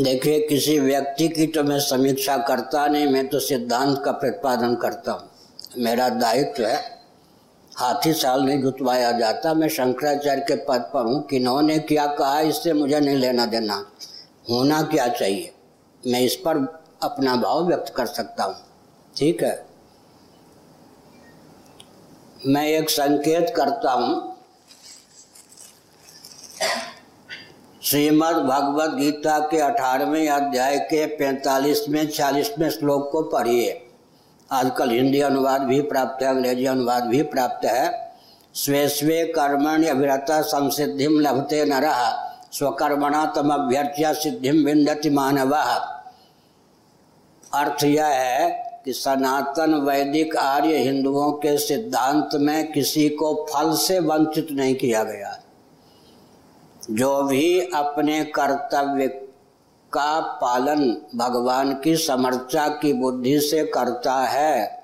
देखिए, किसी व्यक्ति की तो मैं समीक्षा करता नहीं, मैं तो सिद्धांत का प्रतिपादन करता हूँ। मेरा दायित्व है, हाथी साल नहीं जुतवाया जाता। मैं शंकराचार्य के पद पर हूँ, किन्होंने क्या कहा, इससे मुझे नहीं लेना देना। होना क्या चाहिए? मैं इस पर अपना भाव व्यक्त कर सकता हूँ। ठीक है? मैं एक संकेत करता हूँ श्रीमद् भगवत गीता के अठारहवें अध्याय के पैंतालीसवें, छियालीसवें श्लोक को पढ़िए। आजकल हिंदी अनुवाद भी प्राप्त है, अंग्रेज़ी अनुवाद भी प्राप्त है। स्वे स्वे कर्मण्य अभिरता संसिधि लभते नर, स्वकर्मणा तम अभ्यर्थ्य सिद्धि विंदति मानव। अर्थ यह है कि सनातन वैदिक आर्य हिंदुओं के सिद्धांत में किसी को फल से वंचित नहीं किया गया। जो भी अपने कर्तव्य का पालन भगवान की समर्चा की बुद्धि से करता है,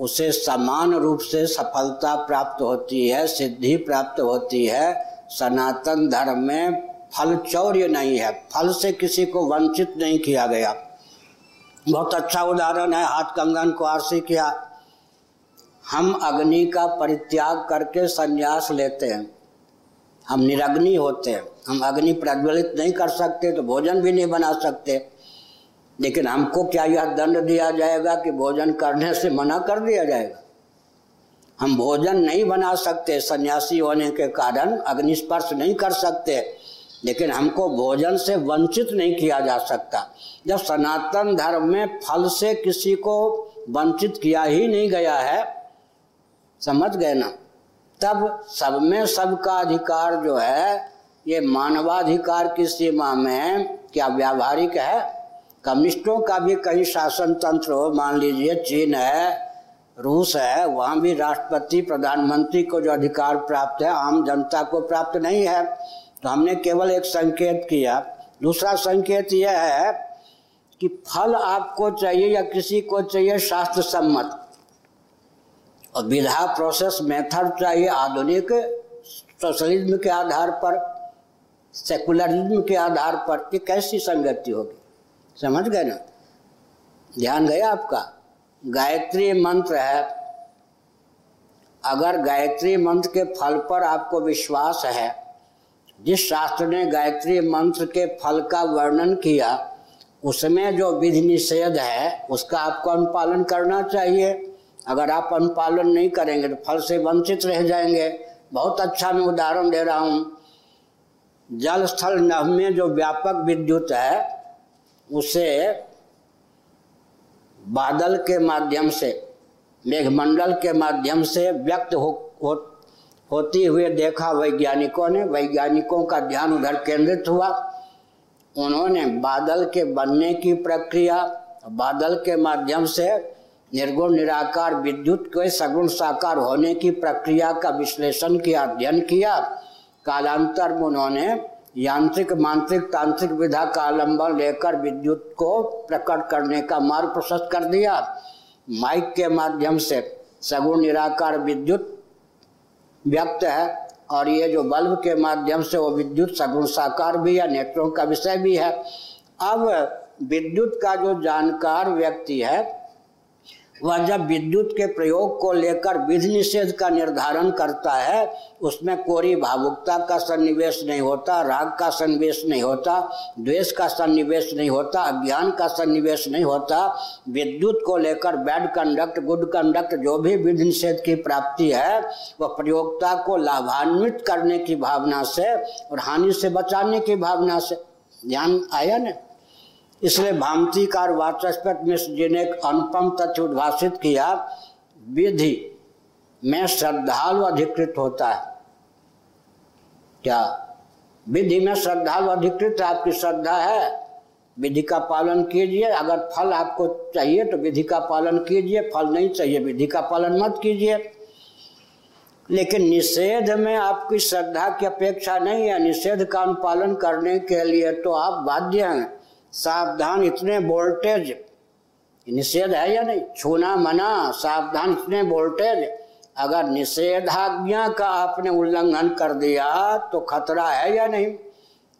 उसे समान रूप से सफलता प्राप्त होती है, सिद्धि प्राप्त होती है। सनातन धर्म में फल चौर्य नहीं है। फल से किसी को वंचित नहीं किया गया। बहुत अच्छा उदाहरण है, हाथ कंगन को आरसी किया। हम अग्नि का परित्याग करके संन्यास लेते हैं। हम निरग्नि होते हैं। हम अग्नि प्रज्वलित नहीं कर सकते तो भोजन भी नहीं बना सकते। लेकिन हमको क्या यह दंड दिया जाएगा कि भोजन करने से मना कर दिया जाएगा? हम भोजन नहीं बना सकते, सन्यासी होने के कारण अग्निस्पर्श नहीं कर सकते। लेकिन हमको भोजन से वंचित नहीं किया जा सकता। जब सनातन धर्म में फल से किसी को वंचित किया ही नहीं गया है, समझ गए ना? तब सब में सबका अधिकार जो है, ये मानवाधिकार की सीमा में क्या व्यावहारिक है? कम्युनिस्टों का भी कहीं शासन तंत्र हो, मान लीजिए चीन है, रूस है, वहाँ भी राष्ट्रपति, प्रधानमंत्री को जो अधिकार प्राप्त है, आम जनता को प्राप्त नहीं है। तो हमने केवल एक संकेत किया। दूसरा संकेत यह है कि फल आपको चाहिए या किसी को चाहिए शास्त्र सम्मत और विधा प्रोसेस मेथड चाहिए आधुनिक सोशलिज्म के आधार पर सेकुलरिज्म के आधार पर ये कैसी संगति होगी। समझ गए ना? ध्यान गया आपका? गायत्री मंत्र है। अगर गायत्री मंत्र के फल पर आपको विश्वास है, जिस शास्त्र ने गायत्री मंत्र के फल का वर्णन किया, उसमें जो विधि निषेध है, उसका आपको अनुपालन करना चाहिए। अगर आप अनुपालन नहीं करेंगे तो फल से वंचित रह जाएँगे। बहुत अच्छा मैं उदाहरण दे रहा हूँ। जल स्थल नभ में जो व्यापक विद्युत है उसे बादल के माध्यम से मेघमंडल के माध्यम से व्यक्त हो, हो होती हुए देखा। वैज्ञानिकों ने वैज्ञानिकों का ध्यान उधर केंद्रित हुआ। उन्होंने बादल के बनने की प्रक्रिया बादल के माध्यम से निर्गुण निराकार विद्युत के सगुण साकार होने की प्रक्रिया का विश्लेषण किया, अध्ययन किया। कालांतर में उन्होंने यांत्रिक, मांत्रिक, तांत्रिक विधा का अवलंबन लेकर विद्युत को प्रकट करने का मार्ग प्रशस्त कर दिया। माइक के माध्यम से सगुण निराकार विद्युत व्यक्त है और ये जो बल्ब के माध्यम से वो विद्युत सगुण साकार भी है, नेत्रों का विषय भी है। अब विद्युत का जो जानकार व्यक्ति है वह जब विद्युत के प्रयोग को लेकर विधि निषेध का निर्धारण करता है, उसमें कोरी भावुकता का सन्निवेश नहीं होता, राग का सन्निवेश नहीं होता, द्वेष का सन्निवेश नहीं होता, अज्ञान का सन्निवेश नहीं होता। विद्युत को लेकर बैड कंडक्ट गुड कंडक्ट जो भी विधि निषेध की प्राप्ति है, वह प्रयोगता को लाभान्वित करने की भावना से और हानि से बचाने की भावना से। ध्यान आया ना? इसलिए भामतीकार वाचस्पत मिश्र जी ने एक अनुपम तथ्य उद्भाषित किया, विधि में श्रद्धालु अधिकृत होता है। क्या? विधि में श्रद्धालु अधिकृत, आपकी श्रद्धा है, विधि का पालन कीजिए, अगर फल आपको चाहिए तो विधि का पालन कीजिए, फल नहीं चाहिए, विधि का पालन मत कीजिए। लेकिन निषेध में आपकी श्रद्धा की अपेक्षा नहीं है। निषेध का अनुपालन करने के लिए तो आप बाध्य हैं। सावधान इतने वोल्टेज। निषेध है या नहीं? छूना मना, सावधान इतने वोल्टेज। अगर निषेधाज्ञा का आपने उल्लंघन कर दिया तो खतरा है या नहीं?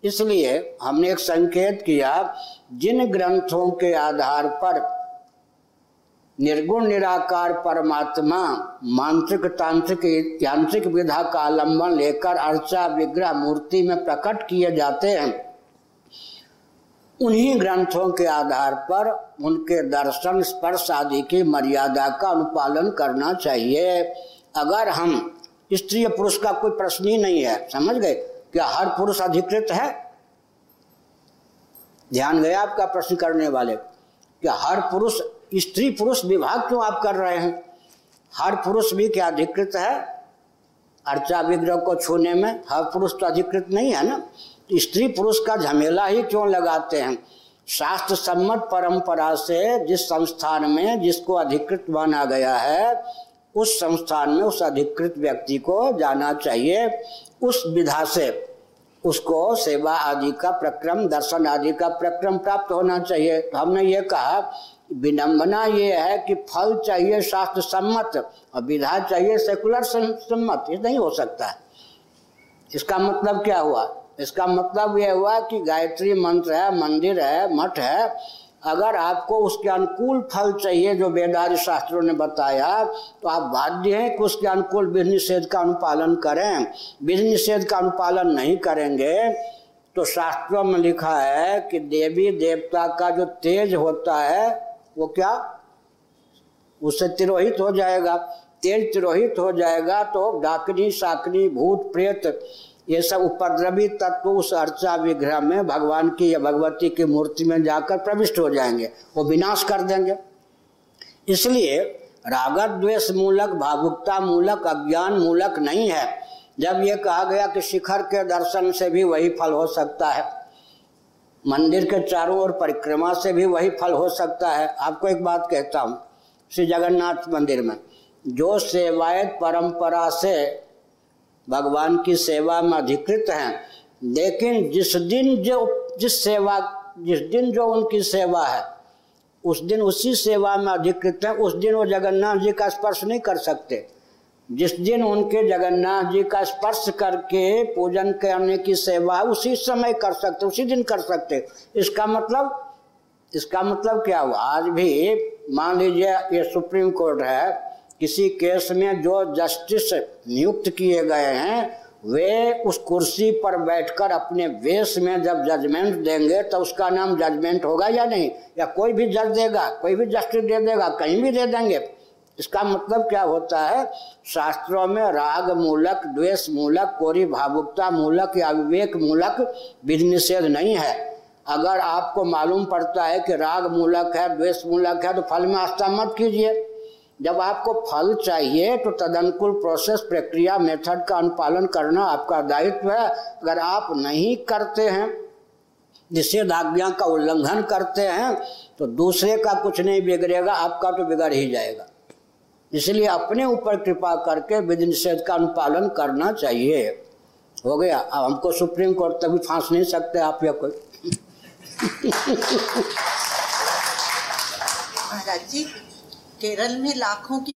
इसलिए हमने एक संकेत किया, जिन ग्रंथों के आधार पर निर्गुण, निराकार परमात्मा मानसिक तांत्रिक, यांत्रिक विधा का आलंबन लेकर अर्चा, विग्रह, मूर्ति में प्रकट किए जाते हैं उन्हीं ग्रंथों के आधार पर उनके दर्शन, स्पर्श आदि की मर्यादा का अनुपालन करना चाहिए। अगर हम स्त्री पुरुष का कोई प्रश्न ही नहीं है, समझ गए? क्या हर पुरुष अधिकृत है? ध्यान गया आपका प्रश्न करने वाले। क्या हर पुरुष, स्त्री पुरुष विभाग क्यों आप कर रहे हैं? हर पुरुष भी क्या अधिकृत है? अर्चा विग्रह को छूने में हर पुरुष तो अधिकृत नहीं है ना? स्त्री पुरुष का झमेला ही क्यों लगाते हैं? शास्त्र सम्मत परंपरा से जिस संस्थान में जिसको अधिकृत माना गया है, उस संस्थान में उस अधिकृत व्यक्ति को जाना चाहिए। उस विधा से उसको सेवा आदि का प्रक्रम, दर्शन आदि का प्रक्रम प्राप्त होना चाहिए। तो हमने ये कहा विडम्बना ये है कि फल चाहिए शास्त्र सम्मत और विधा चाहिए सेकुलर सम्मत ये नहीं हो सकता। है इसका मतलब क्या हुआ? इसका मतलब यह हुआ कि गायत्री मंत्र है, मंदिर है, मठ है। अगर आपको उसके अनुकूल फल चाहिए, जो वेदादि शास्त्रों ने बताया तो आप बाध्य हैं कि उसके अनुकूल विधि निषेध का अनुपालन करें। विधि निषेध का अनुपालन नहीं करेंगे तो शास्त्रों में लिखा है कि देवी देवता का जो तेज होता है, वो क्या? उससे तिरोहित हो जाएगा। तेज तिरोहित हो जाएगा तो डाकनी साकनी भूत, प्रेत, ये सब उपद्रवी तत्व उस अर्चा विग्रह में भगवान की या भगवती की मूर्ति में जाकर प्रविष्ट हो जाएँगे। वो विनाश कर देंगे। इसलिए रागत द्वेष मूलक, भावुकता मूलक, अज्ञान मूलक नहीं है। जब ये कहा गया कि शिखर के दर्शन से भी वही फल हो सकता है, मंदिर के चारों ओर परिक्रमा से भी वही फल हो सकता है, आपको एक बात कहता हूँ, श्री जगन्नाथ मंदिर में। जो सेवायत परंपरा से भगवान की सेवा में अधिकृत हैं, लेकिन जिस दिन जो, जिस सेवा, जिस दिन जो उनकी सेवा है, उस दिन उसी सेवा में अधिकृत हैं, उस दिन वो जगन्नाथ जी का स्पर्श नहीं कर सकते। जिस दिन उनके जगन्नाथ जी का स्पर्श करके पूजन करने की सेवा उसी समय कर सकते, उसी दिन कर सकते। इसका मतलब इसका मतलब क्या हुआ? आज भी मान लीजिए ये सुप्रीम कोर्ट है किसी केस में जो जस्टिस नियुक्त किए गए हैं, वे उस कुर्सी पर बैठकर अपने वेश में जब जजमेंट देंगे तो उसका नाम जजमेंट होगा या नहीं? या कोई भी जज देगा, कोई भी जस्टिस दे देगा, कहीं भी दे देंगे। इसका मतलब क्या होता है? शास्त्रों में राग मूलक, द्वेष मूलक, कोरी भावुकता मूलक या विवेक मूलक विधि निषेध नहीं है। अगर आपको मालूम पड़ता है कि राग मूलक है, द्वेष मूलक है तो फल में आस्था मत कीजिए। जब आपको फल चाहिए तो तदनुकूल प्रोसेस प्रक्रिया मेथड का अनुपालन करना आपका दायित्व है। अगर आप नहीं करते हैं निषेध आज्ञा का उल्लंघन करते हैं तो दूसरे का कुछ नहीं बिगड़ेगा, आपका तो बिगड़ ही जाएगा। इसलिए अपने ऊपर कृपा करके विधि निषेध का अनुपालन करना चाहिए। हो गया? अब हमको सुप्रीम कोर्ट तक भी फांस नहीं सकते आप या कोई। जी। केरल में लाखों की